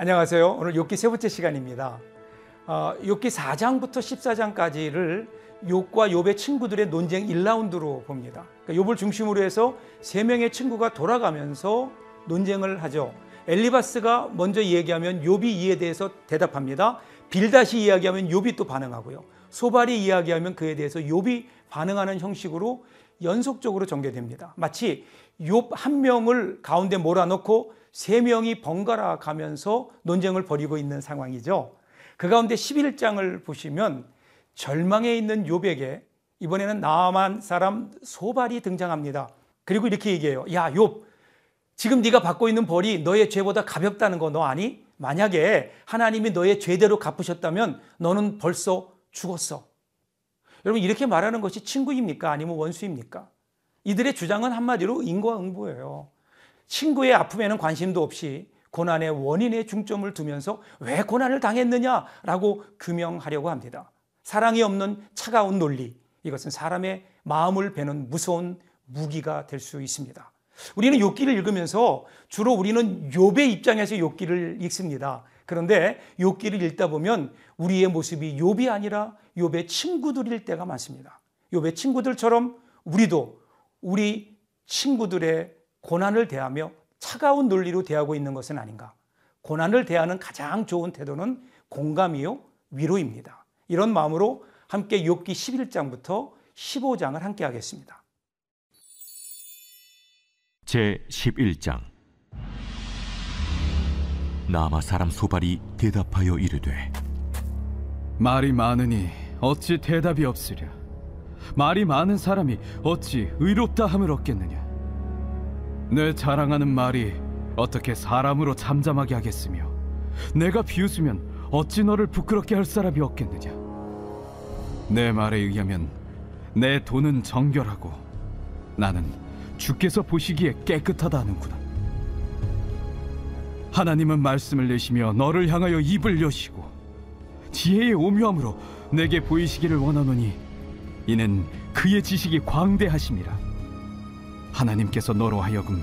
안녕하세요. 오늘 욥기 세 번째 시간입니다. 어, 욥기 4장부터 14장까지를 욥과 욥의 친구들의 논쟁 1라운드로 봅니다. 그러니까 욥을 중심으로 해서 세 명의 친구가 돌아가면서 논쟁을 하죠. 엘리바스가 먼저 이야기하면 욥이 이에 대해서 대답합니다. 빌다시 이야기하면 욥이 또 반응하고요. 소발이 이야기하면 그에 대해서 욥이 반응하는 형식으로 연속적으로 전개됩니다. 마치 욥 한 명을 가운데 몰아넣고 세 명이 번갈아 가면서 논쟁을 벌이고 있는 상황이죠. 그 가운데 11장을 보시면 절망에 있는 욥에게 이번에는 나만 사람 소발이 등장합니다. 그리고 이렇게 얘기해요. 야, 욥. 지금 네가 받고 있는 벌이 너의 죄보다 가볍다는 거 너 아니? 만약에 하나님이 너의 죄대로 갚으셨다면 너는 벌써 죽었어. 여러분 이렇게 말하는 것이 친구입니까? 아니면 원수입니까? 이들의 주장은 한마디로 인과응보예요. 친구의 아픔에는 관심도 없이 고난의 원인에 중점을 두면서 왜 고난을 당했느냐라고 규명하려고 합니다. 사랑이 없는 차가운 논리, 이것은 사람의 마음을 베는 무서운 무기가 될 수 있습니다. 우리는 욥기를 읽으면서 주로 우리는 욥의 입장에서 욥기를 읽습니다. 그런데 욥기를 읽다 보면 우리의 모습이 욥이 아니라 욥의 친구들일 때가 많습니다. 욥의 친구들처럼 우리도 우리 친구들의 고난을 대하며 차가운 논리로 대하고 있는 것은 아닌가. 고난을 대하는 가장 좋은 태도는 공감이요 위로입니다. 이런 마음으로 함께 욥기 11장부터 15장을 함께 하겠습니다. 제 11장 나마 사람 소발이 대답하여 이르되 말이 많으니 어찌 대답이 없으랴? 말이 많은 사람이 어찌 의롭다 함을 얻겠느냐? 내 자랑하는 말이 어떻게 사람으로 잠잠하게 하겠으며 내가 비웃으면 어찌 너를 부끄럽게 할 사람이 없겠느냐? 내 말에 의하면 내 돈은 정결하고 나는 주께서 보시기에 깨끗하다 하는구나 하나님은 말씀을 내시며 너를 향하여 입을 여시고 지혜의 오묘함으로 내게 보이시기를 원하노니 이는 그의 지식이 광대하심이라 하나님께서 너로 하여금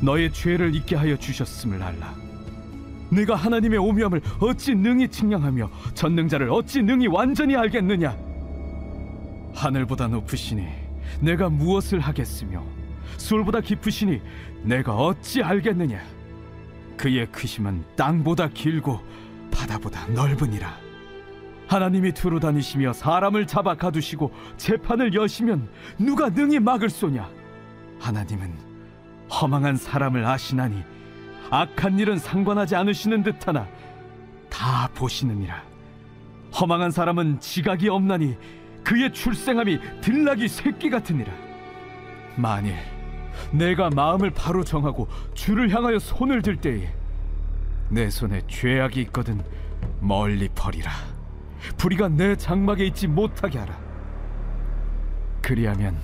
너의 죄를 잊게 하여 주셨음을 알라. 내가 하나님의 오묘함을 어찌 능히 측량하며 전능자를 어찌 능히 완전히 알겠느냐? 하늘보다 높으시니 내가 무엇을 하겠으며 수보다 깊으시니 내가 어찌 알겠느냐? 그의 크심은 땅보다 길고 바다보다 넓으니라. 하나님이 두루 다니시며 사람을 잡아 가두시고 재판을 여시면 누가 능히 막을 소냐? 하나님은 허망한 사람을 아시나니 악한 일은 상관하지 않으시는 듯하나 다 보시느니라 허망한 사람은 지각이 없나니 그의 출생함이 들나기 새끼 같으니라 만일 내가 마음을 바로 정하고 주를 향하여 손을 들 때에 내 손에 죄악이 있거든 멀리 버리라. 불의가 내 장막에 있지 못하게 하라. 그리하면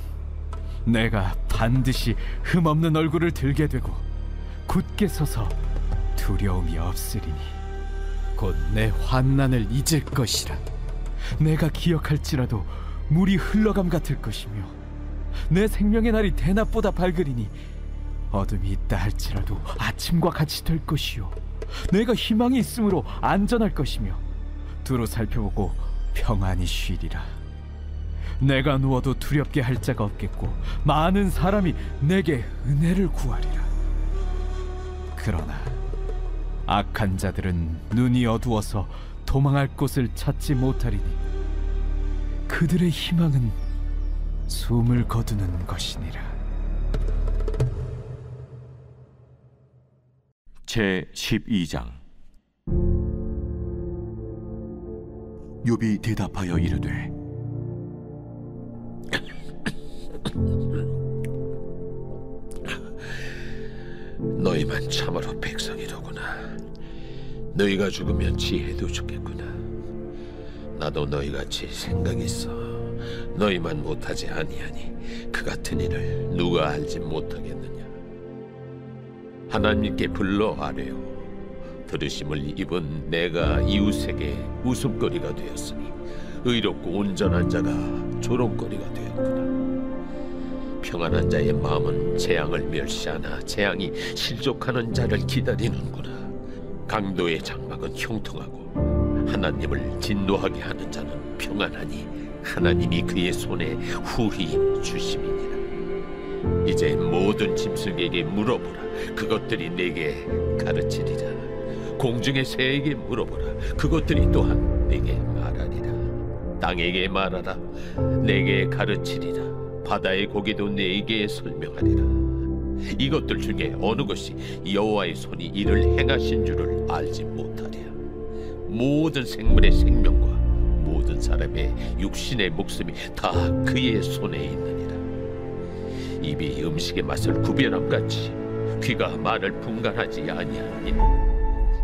내가 반드시 흠없는 얼굴을 들게 되고 굳게 서서 두려움이 없으리니 곧 내 환난을 잊을 것이라. 내가 기억할지라도 물이 흘러감 같을 것이며 내 생명의 날이 대낮보다 밝으리니 어둠이 있다 할지라도 아침과 같이 될 것이요 내가 희망이 있으므로 안전할 것이며 두루 살펴보고 평안히 쉬리라 내가 누워도 두렵게 할 자가 없겠고 많은 사람이 내게 은혜를 구하리라. 그러나 악한 자들은 눈이 어두워서 도망할 곳을 찾지 못하리니 그들의 희망은 숨을 거두는 것이니라. 제 12장 욥이 대답하여 이르되 너희만 참으로 백성이로구나. 너희가 죽으면 지혜도 죽겠구나. 나도 너희같이 생각이 있어. 너희만 못하지 아니하니 그 같은 일을 누가 알지 못하겠느냐. 하나님께 불러 아뢰요. 들으심을 입은 내가 이웃에게 웃음거리가 되었으니 의롭고 온전한 자가 조롱거리가 되었구나. 평안한 자의 마음은 재앙을 멸시하나 재앙이 실족하는 자를 기다리는구나. 강도의 장막은 형통하고 하나님을 진노하게 하는 자는 평안하니 하나님이 그의 손에 후히 주심이니라. 이제 모든 짐승에게 물어보라. 그것들이 내게 가르치리라. 공중의 새에게 물어보라. 그것들이 또한 내게 말하리라. 땅에게 말하라. 내게 가르치리라. 바다의 고기도 내게 설명하리라. 이것들 중에 어느 것이 여호와의 손이 이를 행하신 줄을 알지 못하랴. 모든 생물의 생명과 사람의 육신의 목숨이 다 그의 손에 있느니라. 입이 음식의 맛을 구별함 같이 귀가 말을 분간하지 아니하니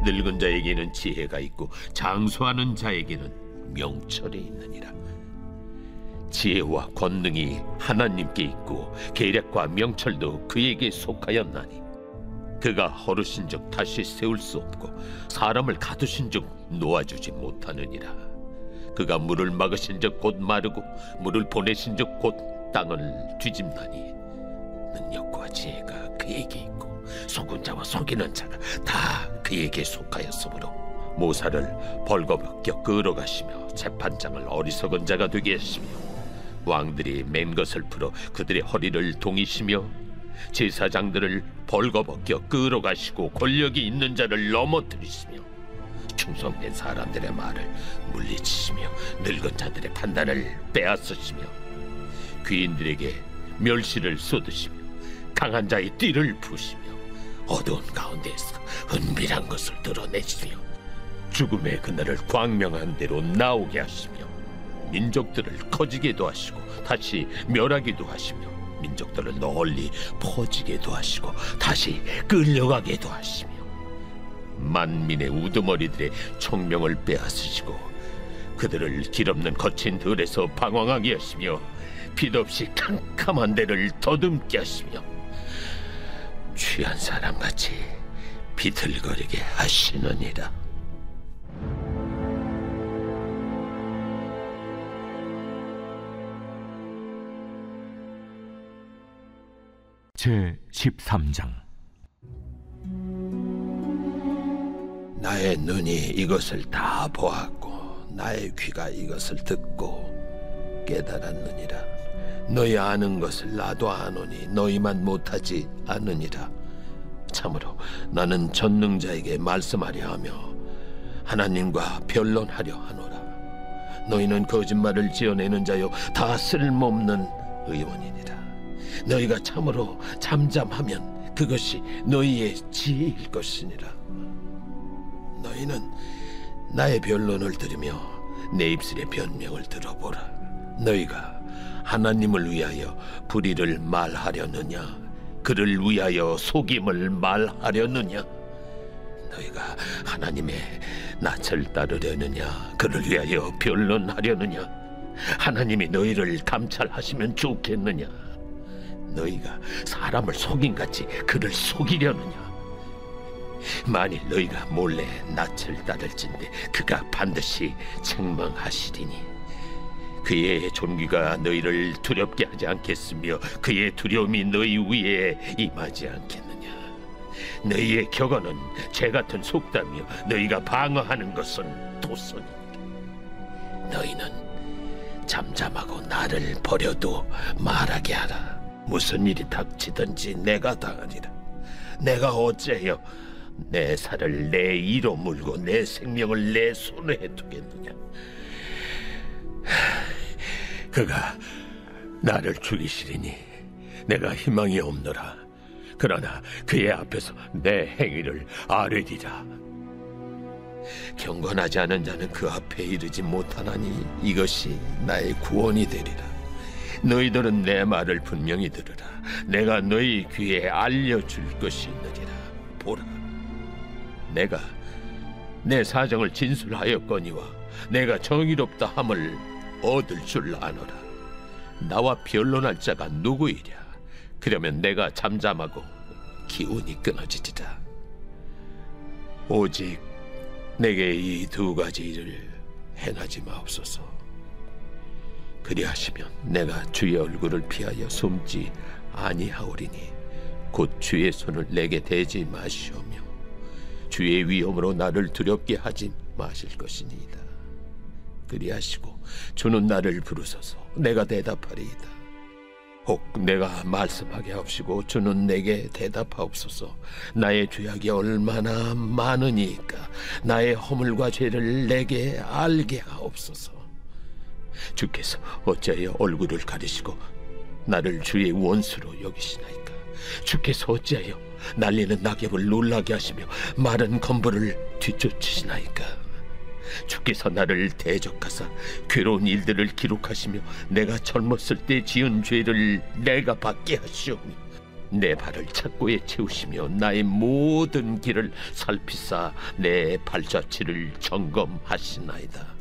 늙은 자에게는 지혜가 있고 장수하는 자에게는 명철이 있느니라. 지혜와 권능이 하나님께 있고 계략과 명철도 그에게 속하였나니 그가 허르신즉 다시 세울 수 없고 사람을 가두신즉 놓아주지 못하느니라 그가 물을 막으신 즉 곧 마르고 물을 보내신 즉 곧 땅을 뒤집나니 능력과 지혜가 그에게 있고 속은 자와 속이는 자가 다 그에게 속하였으므로 모사를 벌거벗겨 끌어가시며 재판장을 어리석은 자가 되게 하시며 왕들이 맨 것을 풀어 그들의 허리를 동이시며 제사장들을 벌거벗겨 끌어가시고 권력이 있는 자를 넘어뜨리시며 충성된 사람들의 말을 물리치시며 늙은 자들의 판단을 빼앗으시며 귀인들에게 멸시를 쏟으시며 강한 자의 띠를 부시며 어두운 가운데에서 은밀한 것을 드러내시며 죽음의 그날을 광명한 대로 나오게 하시며 민족들을 커지게도 하시고 다시 멸하기도 하시며 민족들을 널리 퍼지게도 하시고 다시 끌려가게도 하시며 만민의 우두머리들의 총명을 빼앗으시고 그들을 길없는 거친 들에서 방황하게 하시며 빛없이 캄캄한 데를 더듬게 하시며 취한 사람같이 비틀거리게 하시느니라. 제 13장 나의 눈이 이것을 다 보았고 나의 귀가 이것을 듣고 깨달았느니라. 너희 아는 것을 나도 아노니 너희만 못하지 않느니라. 참으로 나는 전능자에게 말씀하려 하며 하나님과 변론하려 하노라. 너희는 거짓말을 지어내는 자요 다 쓸모없는 의원이니라. 너희가 참으로 잠잠하면 그것이 너희의 지혜일 것이니라 너희는 나의 변론을 들으며 내 입술의 변명을 들어보라. 너희가 하나님을 위하여 불의를 말하려느냐? 그를 위하여 속임을 말하려느냐? 너희가 하나님의 낯을 따르려느냐? 그를 위하여 변론하려느냐? 하나님이 너희를 감찰하시면 좋겠느냐? 너희가 사람을 속인같이 그를 속이려느냐? 만일 너희가 몰래 낯을 따를진대 그가 반드시 책망하시리니. 그의 존귀가 너희를 두렵게 하지 않겠으며 그의 두려움이 너희 위에 임하지 않겠느냐. 너희의 격언은 재 같은 속담이요. 너희가 방어하는 것은 도선이니 너희는 잠잠하고 나를 버려도 말하게 하라. 무슨 일이 닥치든지 내가 당하리라. 내가 어째여 내 살을 내 이로 물고 내 생명을 내 손에 두겠느냐? 하, 그가 나를 죽이시리니 내가 희망이 없노라. 그러나 그의 앞에서 내 행위를 아뢰리라. 경건하지 않은 자는 그 앞에 이르지 못하나니 이것이 나의 구원이 되리라. 너희들은 내 말을 분명히 들으라. 내가 너희 귀에 알려줄 것이 있느니라. 보라. 내가 내 사정을 진술하였거니와 내가 정의롭다 함을 얻을 줄 아노라. 나와 변론할 자가 누구이랴? 그러면 내가 잠잠하고 기운이 끊어지리라 오직 내게 이 두 가지 일을 행하지 마옵소서. 그리하시면 내가 주의 얼굴을 피하여 숨지 아니하오리니 곧 주의 손을 내게 대지 마시오며 주의 위험으로 나를 두렵게 하지 마실 것이니이다. 그리하시고 주는 나를 부르소서 내가 대답하리이다. 혹 내가 말씀하게 하옵시고 주는 내게 대답하옵소서 나의 죄악이 얼마나 많으니까 나의 허물과 죄를 내게 알게 하옵소서 주께서 어찌하여 얼굴을 가리시고 나를 주의 원수로 여기시나이까 주께서 어찌하여 날리는 낙엽을 놀라게 하시며 마른 건물을 뒤쫓으시나이까 주께서 나를 대적하사 괴로운 일들을 기록하시며 내가 젊었을 때 지은 죄를 내가 받게 하시오며 내 발을 착고에 채우시며 나의 모든 길을 살피사 내 발자취를 점검하시나이다.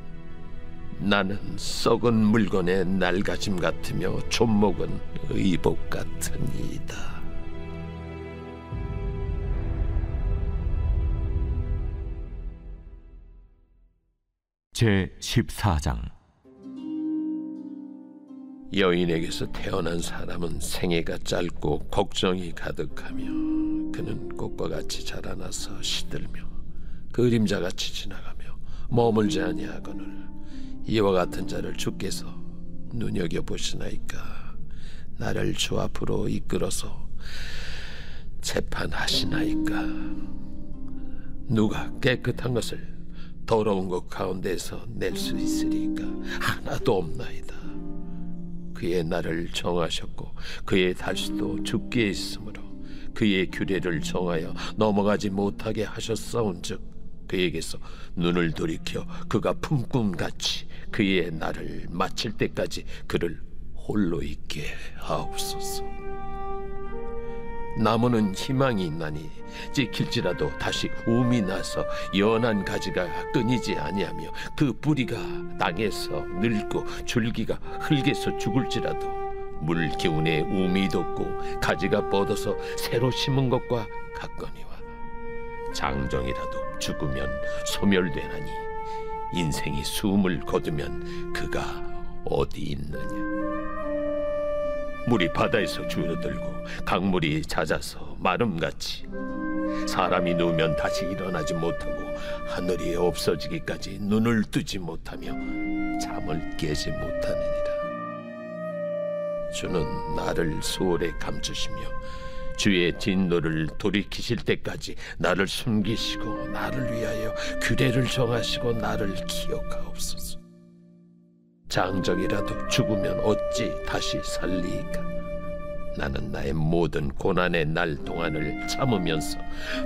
나는 썩은 물건의 낡아짐 같으며 존목은 의복 같으니이다. 제 14장. 여인에게서 태어난 사람은 생애가 짧고 걱정이 가득하며 그는 꽃과 같이 자라나서 시들며 그림자 같이 지나가며 머물지 아니하거늘 이와 같은 자를 주께서 눈여겨 보시나이까? 나를 주 앞으로 이끌어서 재판하시나이까? 누가 깨끗한 것을 더러운 것 가운데서 낼 수 있으리까 하나도 없나이다. 그의 날을 정하셨고 그의 달수도 죽게 있으므로 그의 규례를 정하여 넘어가지 못하게 하셨사온즉 그에게서 눈을 돌이켜 그가 품꿈같이 그의 날을 마칠 때까지 그를 홀로 있게 하옵소서. 나무는 희망이 있나니 찍힐지라도 다시 움이 나서 연한 가지가 끊이지 아니하며 그 뿌리가 땅에서 늙고 줄기가 흙에서 죽을지라도 물 기운에 움이 돋고 가지가 뻗어서 새로 심은 것과 같거니와 장정이라도 죽으면 소멸되나니 인생이 숨을 거두면 그가 어디 있느냐 물이 바다에서 줄어들고 강물이 잦아서 마름같이 사람이 누우면 다시 일어나지 못하고 하늘이 없어지기까지 눈을 뜨지 못하며 잠을 깨지 못하느니라. 주는 나를 소홀에 감추시며 주의 진노를 돌이키실 때까지 나를 숨기시고 나를 위하여 규례를 정하시고 나를 기억하옵소서 장정이라도 죽으면 어찌 다시 살리이까? 나는 나의 모든 고난의 날 동안을 참으면서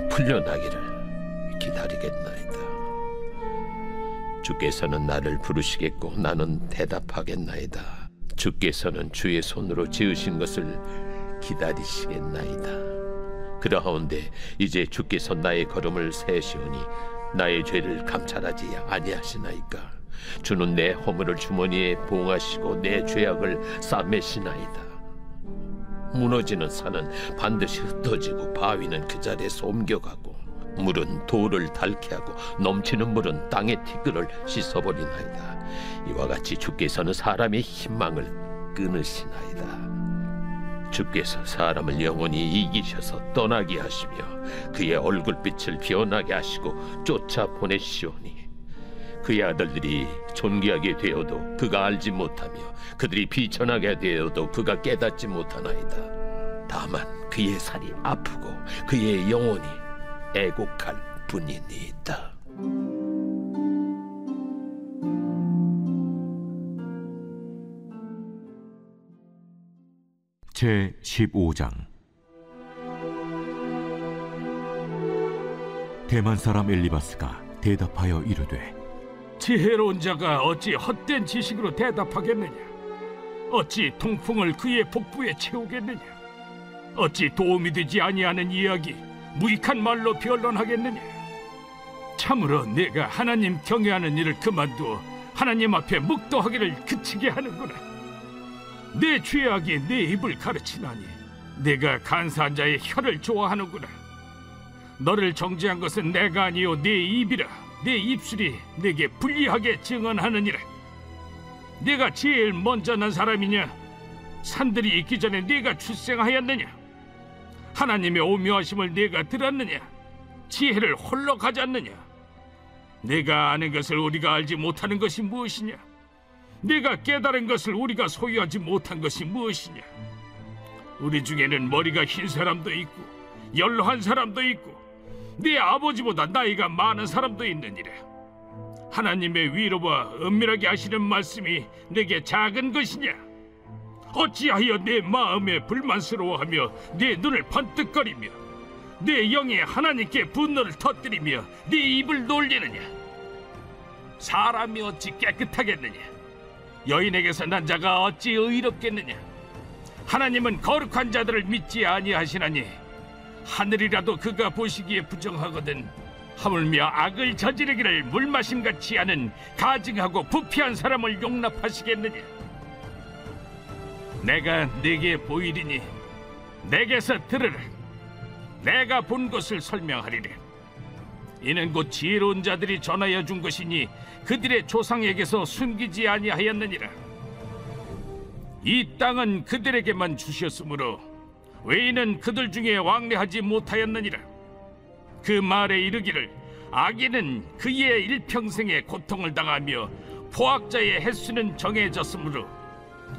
풀려나기를 기다리겠나이다. 주께서는 나를 부르시겠고 나는 대답하겠나이다. 주께서는 주의 손으로 지으신 것을 기다리시겠나이다. 그러하온데 이제 주께서 나의 걸음을 세시오니 나의 죄를 감찰하지 아니하시나이까 주는 내 허물을 주머니에 봉하시고 내 죄악을 싸매시나이다. 무너지는 산은 반드시 흩어지고 바위는 그 자리에서 옮겨가고 물은 돌을 닳게 하고 넘치는 물은 땅의 티끌을 씻어버리나이다. 이와 같이 주께서는 사람의 희망을 끊으시나이다. 주께서 사람을 영원히 이기셔서 떠나게 하시며 그의 얼굴빛을 변하게 하시고 쫓아 보내시오니 그의 아들들이 존귀하게 되어도 그가 알지 못하며 그들이 비천하게 되어도 그가 깨닫지 못하나이다. 다만 그의 살이 아프고 그의 영혼이 애곡할 뿐이니이다. 제 15장 대만 사람 엘리바스가 대답하여 이르되 지혜로운 자가 어찌 헛된 지식으로 대답하겠느냐? 어찌 통풍을 그의 복부에 채우겠느냐? 어찌 도움이 되지 아니하는 이야기 무익한 말로 변론하겠느냐? 참으로 내가 하나님 경외하는 일을 그만두어 하나님 앞에 묵도하기를 그치게 하는구나. 내 죄악이 내 입을 가르치나니 내가 간사한 자의 혀를 좋아하는구나. 너를 정죄한 것은 내가 아니요 내 입이라. 내 입술이 내게 불리하게 증언하느니라. 내가 제일 먼저 난 사람이냐? 산들이 있기 전에 네가 출생하였느냐? 하나님의 오묘하심을 네가 들었느냐? 지혜를 홀로 가졌느냐? 내가 아는 것을 우리가 알지 못하는 것이 무엇이냐? 내가 깨달은 것을 우리가 소유하지 못한 것이 무엇이냐? 우리 중에는 머리가 흰 사람도 있고 연로한 사람도 있고 네 아버지보다 나이가 많은 사람도 있느니라. 하나님의 위로와 은밀하게 하시는 말씀이 내게 작은 것이냐? 어찌하여 내 마음에 불만스러워하며 내 눈을 번뜩거리며 내 영에 하나님께 분노를 터뜨리며 네 입을 놀리느냐? 사람이 어찌 깨끗하겠느냐? 여인에게서 난 자가 어찌 의롭겠느냐? 하나님은 거룩한 자들을 믿지 아니하시나니 하늘이라도 그가 보시기에 부정하거든 하물며 악을 저지르기를 물마심 같지 않은 가증하고 부패한 사람을 용납하시겠느냐? 내가 네게 보이리니 내게서 들으라. 내가 본 것을 설명하리라. 이는 곧 지혜로운 자들이 전하여 준 것이니 그들의 조상에게서 숨기지 아니하였느니라. 이 땅은 그들에게만 주셨으므로 외인은 그들 중에 왕래하지 못하였느니라. 그 말에 이르기를 악인은 그의 일평생에 고통을 당하며 포악자의 횟수는 정해졌으므로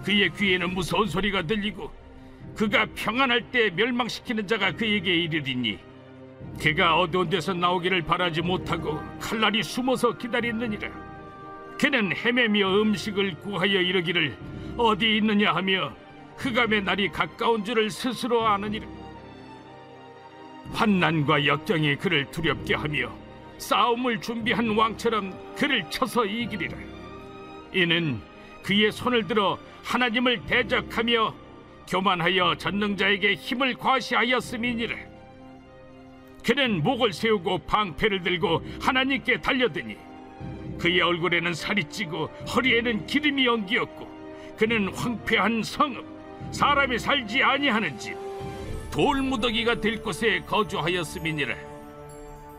그의 귀에는 무서운 소리가 들리고 그가 평안할 때 멸망시키는 자가 그에게 이르리니 그가 어두운 데서 나오기를 바라지 못하고 칼날이 숨어서 기다렸느니라 그는 헤매며 음식을 구하여 이르기를 어디 있느냐 하며 흑암의 날이 가까운 줄을 스스로 아느니라. 환난과 역경이 그를 두렵게 하며 싸움을 준비한 왕처럼 그를 쳐서 이기리라. 이는 그의 손을 들어 하나님을 대적하며 교만하여 전능자에게 힘을 과시하였음이니라. 그는 목을 세우고 방패를 들고 하나님께 달려드니 그의 얼굴에는 살이 찌고 허리에는 기름이 엉기었고 그는 황폐한 성읍 사람이 살지 아니하는 집. 돌무더기가 될 곳에 거주하였음이니라.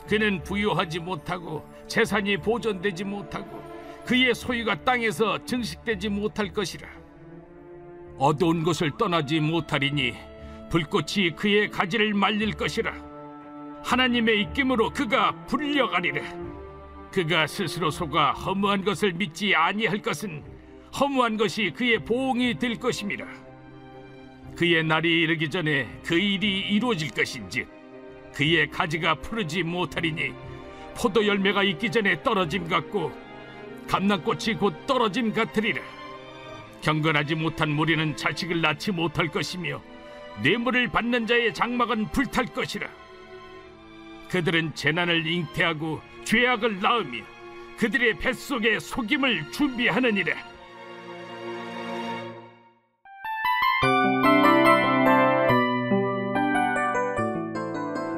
그는 부유하지 못하고 재산이 보존되지 못하고 그의 소유가 땅에서 증식되지 못할 것이라. 어두운 것을 떠나지 못하리니 불꽃이 그의 가지를 말릴 것이라. 하나님의 입김으로 그가 불려가리라. 그가 스스로 속아 허무한 것을 믿지 아니할 것은 허무한 것이 그의 보응이 될 것임이라 그의 날이 이르기 전에 그 일이 이루어질 것인지 그의 가지가 푸르지 못하리니 포도 열매가 있기 전에 떨어짐 같고 감남꽃이 곧 떨어짐 같으리라. 경건하지 못한 무리는 자식을 낳지 못할 것이며 뇌물을 받는 자의 장막은 불탈 것이라. 그들은 재난을 잉태하고 죄악을 낳으며 그들의 뱃속에 속임을 준비하느니라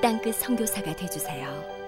땅끝 선교사가 되주세요.